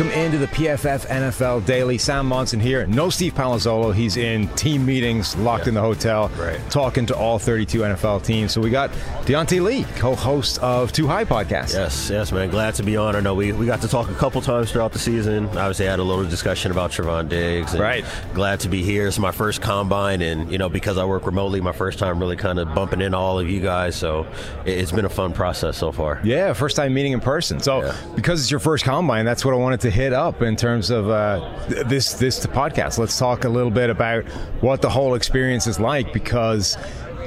Welcome into the PFF NFL Daily. Sam Monson here. No Steve Palazzolo. He's in team meetings, locked yeah. in the hotel, right. talking to all 32 NFL teams. So we got Diante Lee, co-host of Two High podcast. Yes, yes, man. Glad to be on. I know we, we got to talk a couple times throughout the season. Obviously, I had a little discussion about Trevon Diggs. right. Glad to be here. It's my first combine, and you know because I work remotely, my first time really kind of bumping into all of you guys. So it, has been a fun process so far. Yeah, first time meeting in person. So yeah. because it's your first combine, that's what I wanted to hit up in terms of uh, this this podcast. Let's talk a little bit about what the whole experience is like because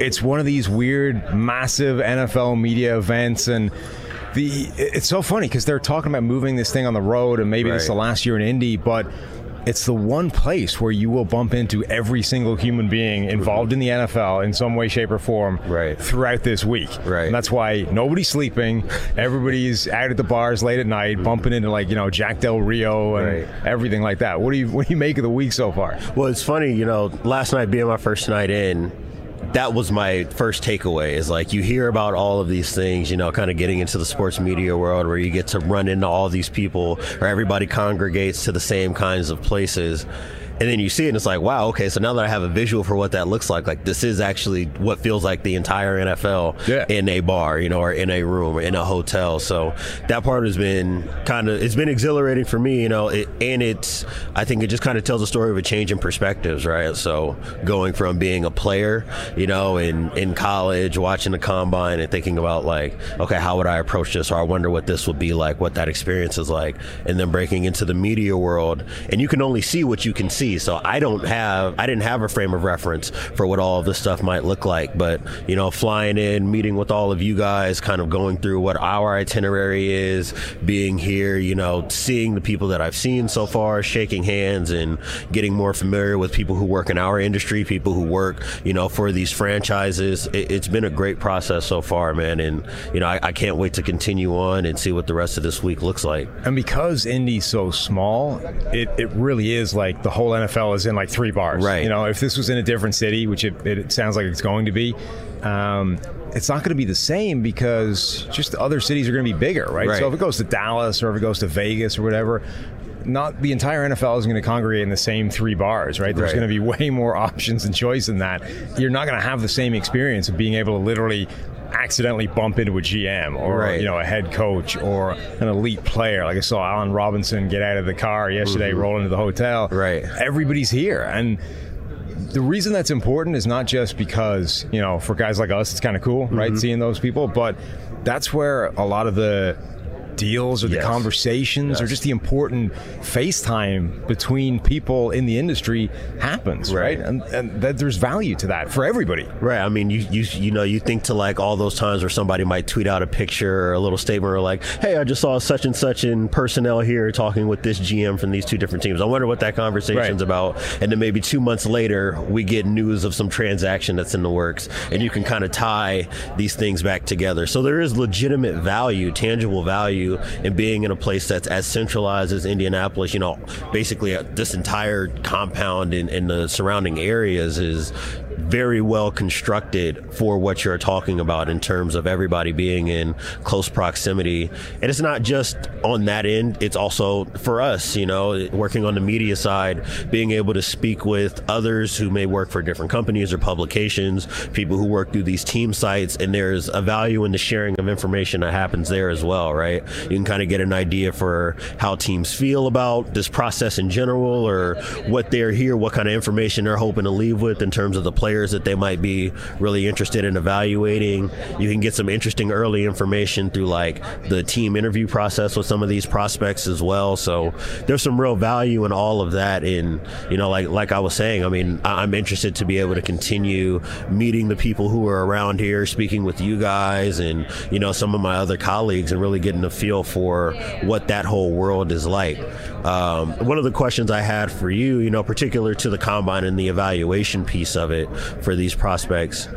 it's one of these weird, massive NFL media events and. The, it's so funny because they're talking about moving this thing on the road and maybe right. this is the last year in Indy, but it's the one place where you will bump into every single human being involved in the NFL in some way, shape, or form right. throughout this week. Right. And that's why nobody's sleeping. Everybody's out at the bars late at night, bumping into like you know Jack Del Rio and right. everything like that. What do you what do you make of the week so far? Well, it's funny. You know, last night being my first night in, that was my first takeaway is like you hear about all of these things, you know, kind of getting into the sports media world where you get to run into all these people or everybody congregates to the same kinds of places and then you see it and it's like wow okay so now that i have a visual for what that looks like like this is actually what feels like the entire nfl yeah. in a bar you know or in a room or in a hotel. So that part has been kind of it's been exhilarating for me you know it, and it's i think it just kind of tells a story of a change in perspectives right? So going from being a player you know in in college watching the combine and thinking about like okay how would i approach this? Or i wonder what this would be like what that experience is like. And then breaking into the media world and you can only see what you can see see. So I don't have, I didn't have a frame of reference for what all of this stuff might look like. But, you know, flying in, meeting with all of you guys, kind of going through what our itinerary is, being here, you know, seeing the people that I've seen so far, shaking hands and getting more familiar with people who work in our industry, people who work, you know, for these franchises. It, has been a great process so far, man. And, you know, I, I can't wait to continue on and see what the rest of this week looks like. And because Indy's so small, it, it really is like the whole NFL is in like three bars. Right. You know, if this was in a different city, which it, it sounds like it's going to be, um, it's not going to be the same because just the other cities are going to be bigger, right? right? So if it goes to Dallas or if it goes to Vegas or whatever, not the entire NFL is going to congregate in the same three bars, right? There's right. going to be way more options and choice than that. You're not going to have the same experience of being able to literally accidentally bump into a GM or right. you know a head coach or an elite player. Like I saw Allen Robinson get out of the car yesterday, mm-hmm. roll into the hotel. Right. Everybody's here, and the reason that's important is not just because you know for guys like us it's kind of cool, right, mm-hmm. seeing those people, but that's where a lot of the deals or the yes. conversations yes. or just the important FaceTime between people in the industry happens, right? right? And, and that there's value to that for everybody. Right. I mean, you, you you know, you think to like all those times where somebody might tweet out a picture or a little statement or like, hey, I just saw such and such in personnel here talking with this GM from these two different teams. I wonder what that conversation's right. about. And then maybe two months later, we get news of some transaction that's in the works and you can kind of tie these things back together. So there is legitimate value, tangible value value in being in a place that's as centralized as Indianapolis. You know, basically uh, this entire compound in the surrounding areas is very well constructed for what you're talking about in terms of everybody being in close proximity. And it's not just on that end, it's also for us, you know, working on the media side, being able to speak with others who may work for different companies or publications, people who work through these team sites, and there's a value in the sharing of information that happens there as well, right? You can kind of get an idea for how teams feel about this process in general or what they're here, what kind of information they're hoping to leave with in terms of the players that they might be really interested in evaluating. You can get some interesting early information through like the team interview process with some of these prospects as well. So there's some real value in all of that. And you know, like like I was saying, I mean, I'm interested to be able to continue meeting the people who are around here, speaking with you guys, and you know some of my other colleagues, and really getting a feel for what that whole world is like. Um, one of the questions I had for you, you know, particular to the combine and the evaluation piece of it for these prospects,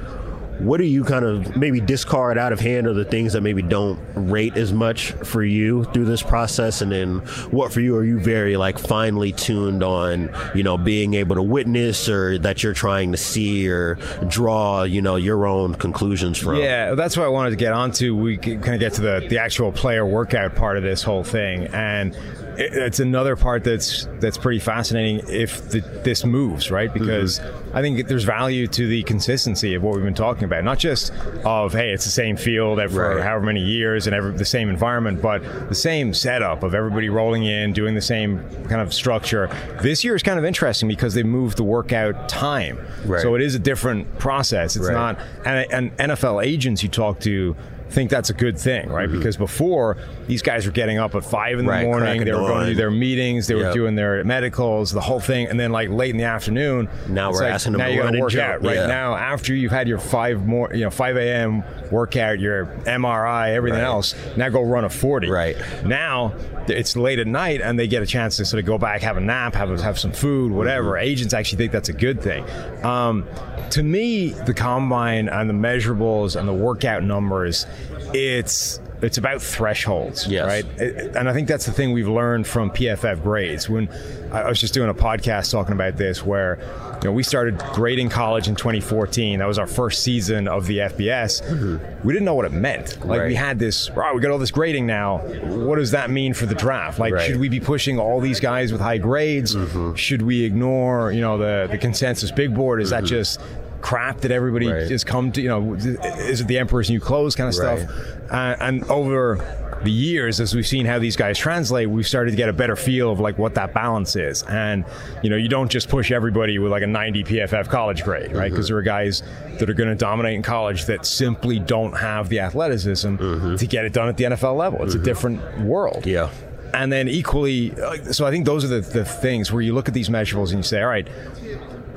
what do you kind of maybe discard out of hand or the things that maybe don't rate as much for you through this process? And then what for you are you very like finely tuned on you know being able to witness or that you're trying to see or draw you know your own conclusions from? Yeah that's what i wanted to get onto. We kind of get to the the actual player workout part of this whole thing. And it, it's another part that's that's pretty fascinating if the, this moves right because mm-hmm. I think there's value to the consistency of what we've been talking about, not just of hey it's the same field for right. however many years and every, the same environment, but the same setup of everybody rolling in, doing the same kind of structure. This year is kind of interesting because they moved the workout time, right. so it is a different process. It's right. not and, and NFL agents you talk to think that's a good thing, right? Mm-hmm. Because before these guys were getting up at five in the right, morning, they were going to do their meetings, they yep. were doing their medicals, the whole thing, and then like late in the afternoon, now we're like, asking them now you got to work jump. out right yeah. now after you've had your five more, you know, five a.m. workout, your MRI, everything right. else. Now go run a forty. Right now, it's late at night, and they get a chance to sort of go back, have a nap, have have some food, whatever. Mm-hmm. Agents actually think that's a good thing. Um, to me, the combine and the measurables and the workout numbers it's it's about thresholds, yes. right? And I think that's the thing we've learned from PFF grades. When I was just doing a podcast talking about this, where you know we started grading college in 2014. That was our first season of the FBS. Mm-hmm. We didn't know what it meant. Like right. we had this, oh, we got all this grading now. What does that mean for the draft? Like, right. should we be pushing all these guys with high grades? Mm-hmm. Should we ignore, you know, the the consensus big board? Is mm-hmm. that just crap that everybody right. just come to, you know, is it the emperor's new clothes kind of stuff? Uh, and over the years as we've seen how these guys translate we've started to get a better feel of like what that balance is and you know you don't just push everybody with like a 90 pff college grade right because mm-hmm. there are guys that are going to dominate in college that simply don't have the athleticism mm-hmm. to get it done at the nfl level it's mm-hmm. a different world yeah and then equally so i think those are the, the things where you look at these measurables and you say all right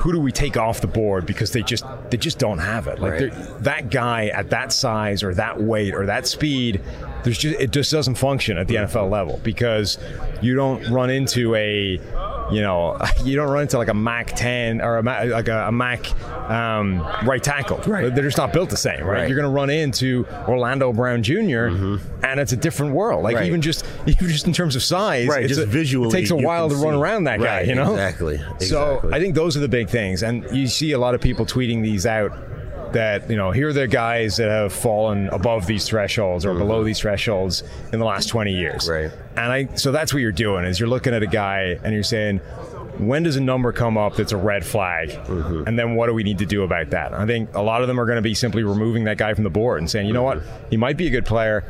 who do we take off the board because they just they just don't have it. Like right. that guy at that size or that weight or that speed, there's just it just doesn't function at the NFL level because you don't run into a you know, you don't run into like a Mac 10 or a Mac, like a, a Mac um, right tackle. Right. They're just not built the same, right? right. You're going to run into Orlando Brown junior mm-hmm. and it's a different world. Like right. even just even just in terms of size, right? Just a, visually, it takes a while to see. run around that right. guy. You know, exactly. exactly. So I think those are the big things, and you see a lot of people tweeting these out that you know here are the guys that have fallen above these thresholds or mm-hmm. below these thresholds in the last 20 years right and i so that's what you're doing is you're looking at a guy and you're saying when does a number come up that's a red flag? Mm-hmm. And then what do we need to do about that? I think a lot of them are going to be simply removing that guy from the board and saying, you know what, he might be a good player,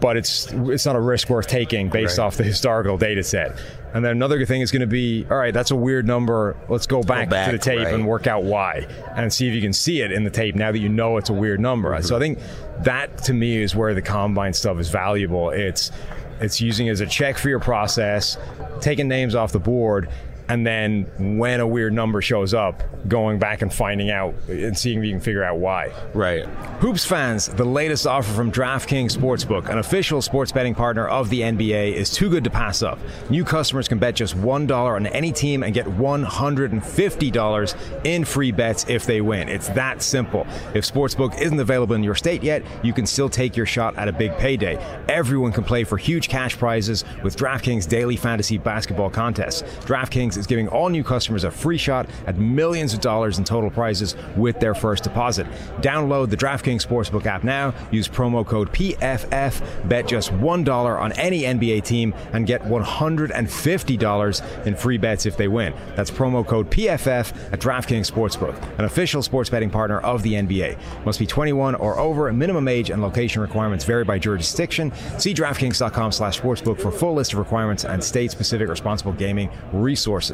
but it's it's not a risk worth taking based right. off the historical data set. And then another thing is going to be, all right, that's a weird number. Let's go back, go back to the tape right. and work out why, and see if you can see it in the tape now that you know it's a weird number. Mm-hmm. So I think that to me is where the combine stuff is valuable. It's it's using as a check for your process, taking names off the board, and then when a weird number shows up, going back and finding out and seeing if you can figure out why. Right. Hoops fans, the latest offer from DraftKings Sportsbook, an official sports betting partner of the NBA, is too good to pass up. New customers can bet just $1 on any team and get $150 in free bets if they win. It's that simple. If Sportsbook isn't available in your state yet, you can still take your shot at a big payday. Everyone can play for huge cash prizes with DraftKings daily fantasy basketball contests. DraftKings is giving all new customers a free shot at millions of dollars in total prizes with their first deposit. Download the DraftKings Sportsbook app now. Use promo code PFF. Bet just $1 on any NBA team and get $150 in free bets if they win. That's promo code PFF at DraftKings Sportsbook, an official sports betting partner of the NBA. Must be 21 or over. Minimum age and location requirements vary by jurisdiction. See DraftKings.com slash sportsbook for full list of requirements and state-specific responsible gaming resources.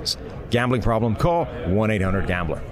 Gambling problem? Call 1 800 Gambler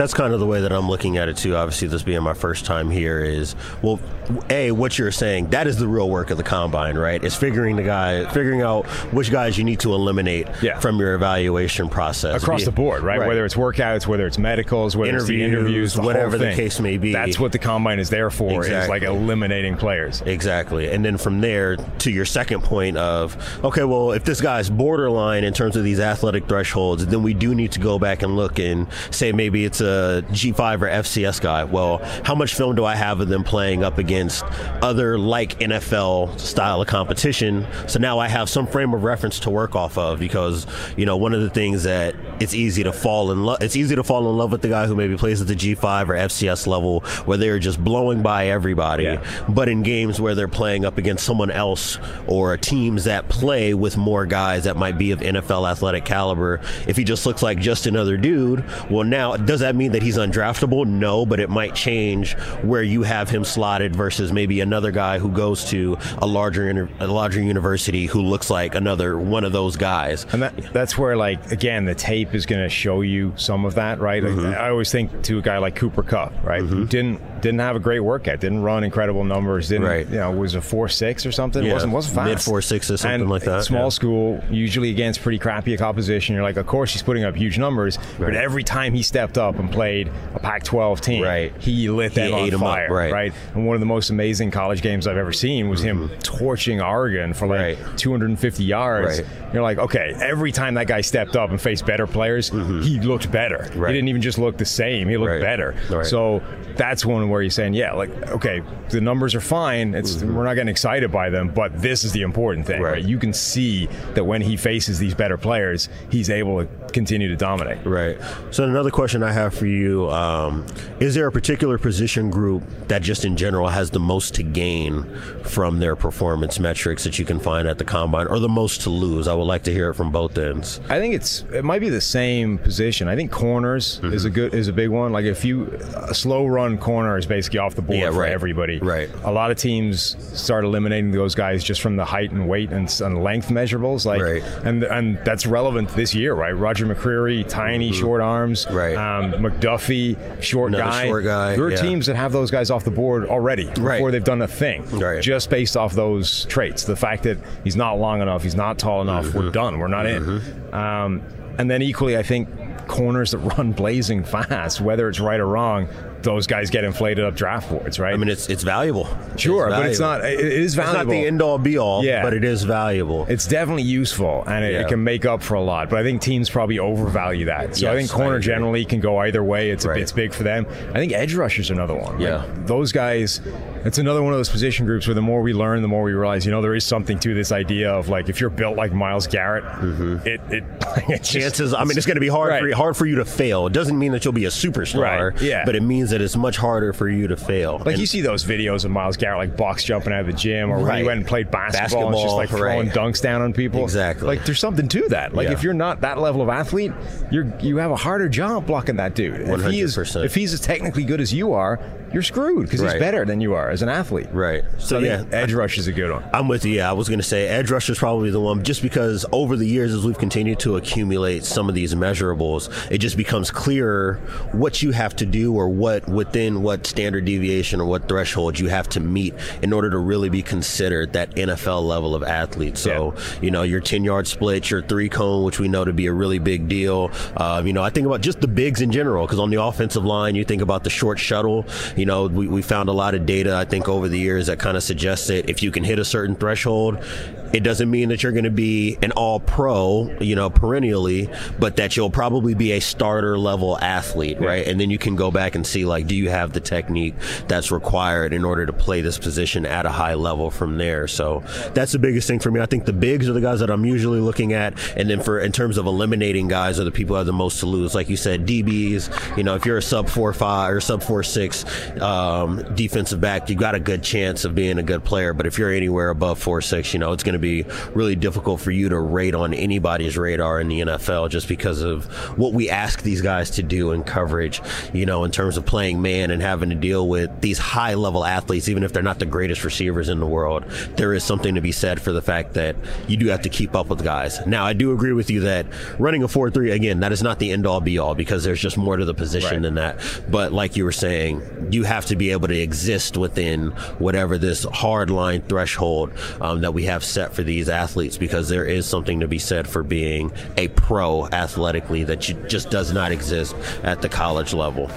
that's kind of the way that I'm looking at it too. Obviously, this being my first time here is well, a what you're saying that is the real work of the combine, right? Is figuring the guy, figuring out which guys you need to eliminate yeah. from your evaluation process across the board, right? right? Whether it's workouts, whether it's medicals, whether interviews, it's the interviews, the whatever the case may be. That's what the combine is there for. Exactly. Is like eliminating players. Exactly, and then from there to your second point of okay, well, if this guy's borderline in terms of these athletic thresholds, then we do need to go back and look and say maybe it's a a G5 or FCS guy. Well, how much film do I have of them playing up against other like NFL style of competition? So now I have some frame of reference to work off of because you know one of the things that it's easy to fall in love. It's easy to fall in love with the guy who maybe plays at the G5 or FCS level where they're just blowing by everybody. Yeah. But in games where they're playing up against someone else or teams that play with more guys that might be of NFL athletic caliber, if he just looks like just another dude, well, now does that mean that he's undraftable? No, but it might change where you have him slotted versus maybe another guy who goes to a larger a larger university who looks like another one of those guys. And that, that's where, like, again, the tape is going to show you some of that, right? Mm-hmm. I always think to a guy like Cooper Kupp, right, mm-hmm. who didn't didn't have a great workout, didn't run incredible numbers, didn't right. you know was a four six or something, yeah. wasn't wasn't fast, mid four six or something and like that. Small yeah. school, usually against pretty crappy opposition. You're like, of course he's putting up huge numbers, right. but every time he stepped up and played a Pac-12 team, right. he lit them on fire, up, right. right. And one of the most amazing college games I've ever seen was mm-hmm. him torching Oregon for like 250 yards. You're like, okay, every time that guy stepped up and faced better players, mm-hmm. he looked better. He didn't even just look the same; he looked better. So that's one where you're saying, yeah, like okay, the numbers are fine. It's mm-hmm. we're not getting excited by them, but this is the important thing. Right. right. You can see that when he faces these better players, he's able to continue to dominate. Right. So another question I have for you: um, Is there a particular position group that just in general has the most to gain from their performance metrics that you can find at the combine, or the most to lose? I would like to hear it from both ends. I think it's it might be the same position. I think corners mm-hmm. is a good is a big one. Like if you a slow run corner is basically off the board yeah, for everybody. Right. A lot of teams start eliminating those guys just from the height and weight and, and length measurables. Like, right. and and that's relevant this year, right? Roger McCreary, tiny, mm-hmm. short arms. Right. Um, McDuffie, short Another guy. Short guy. There are yeah. teams that have those guys off the board already before right. they've done a thing. Right. Just based off those traits, the fact that he's not long enough, he's not tall enough. Mm-hmm. We're done. We're not mm-hmm. in. Um, and then equally, I think corners that run blazing fast, whether it's right or wrong, those guys get inflated up draft boards, right? I mean, it's it's valuable. Sure, it's valuable. but it's not. It is valuable. It's not the end all be all. Yeah. but it is valuable. It's definitely useful, and it, yeah. it, can make up for a lot. But I think teams probably overvalue that. So yes, I think corner I generally can go either way. It's right. it's big for them. I think edge rushers another one. Yeah, like those guys. It's another one of those position groups where the more we learn, the more we realize, you know, there is something to this idea of like if you're built like Myles Garrett, mm-hmm. it, it chances. I mean, it's going to be hard right. for hard for you to fail. It doesn't mean that you'll be a superstar. Right. Yeah. but it means that it's much harder for you to fail. Like and you see those videos of Myles Garrett like box jumping out of the gym, or right. when he went and played basketball, basketball and just like throwing right. dunks down on people. Exactly. Like there's something to that. Like yeah. if you're not that level of athlete, you're you have a harder job blocking that dude. 100%. If he is if he's as technically good as you are, you're screwed because right. he's better than you are as an athlete. Right. So, so yeah, edge rush is a good one. I'm with you. Yeah, I was going to say edge rush is probably the one just because over the years as we've continued to accumulate some of these measurables, it just becomes clearer what you have to do or what within what standard deviation or what threshold you have to meet in order to really be considered that NFL level of athlete. So, yeah. you know, your 10 yard split, your three cone, which we know to be a really big deal. Um, you know, I think about just the bigs in general because on the offensive line, you think about the short shuttle you know, we, we found a lot of data, I think, over the years that kind of suggests that if you can hit a certain threshold, it doesn't mean that you're going to be an all pro, you know, perennially, but that you'll probably be a starter level athlete, yeah. right? And then you can go back and see, like, do you have the technique that's required in order to play this position at a high level from there? So that's the biggest thing for me. I think the bigs are the guys that I'm usually looking at. And then for, in terms of eliminating guys, are the people who have the most to lose. Like you said, DBs, you know, if you're a sub 4 5 or sub 4 6 um, defensive back, you've got a good chance of being a good player. But if you're anywhere above 4 6, you know, it's going to be really difficult for you to rate on anybody's radar in the NFL just because of what we ask these guys to do in coverage, you know, in terms of playing man and having to deal with these high level athletes, even if they're not the greatest receivers in the world. There is something to be said for the fact that you do have to keep up with guys. Now, I do agree with you that running a 4 3, again, that is not the end all be all because there's just more to the position right. than that. But like you were saying, you have to be able to exist within whatever this hard line threshold um, that we have set for these athletes because there is something to be said for being a pro athletically that just does not exist at the college level.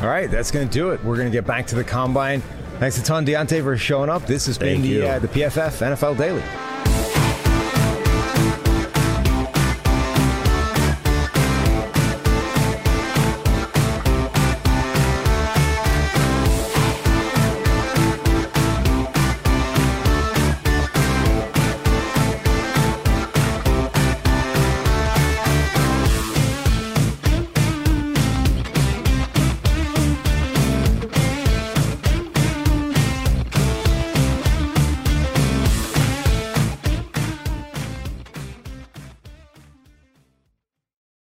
All right, that's going to do it. We're going to get back to the combine. Thanks a ton, Diante, for showing up. This has been the, uh, the PFF NFL Daily.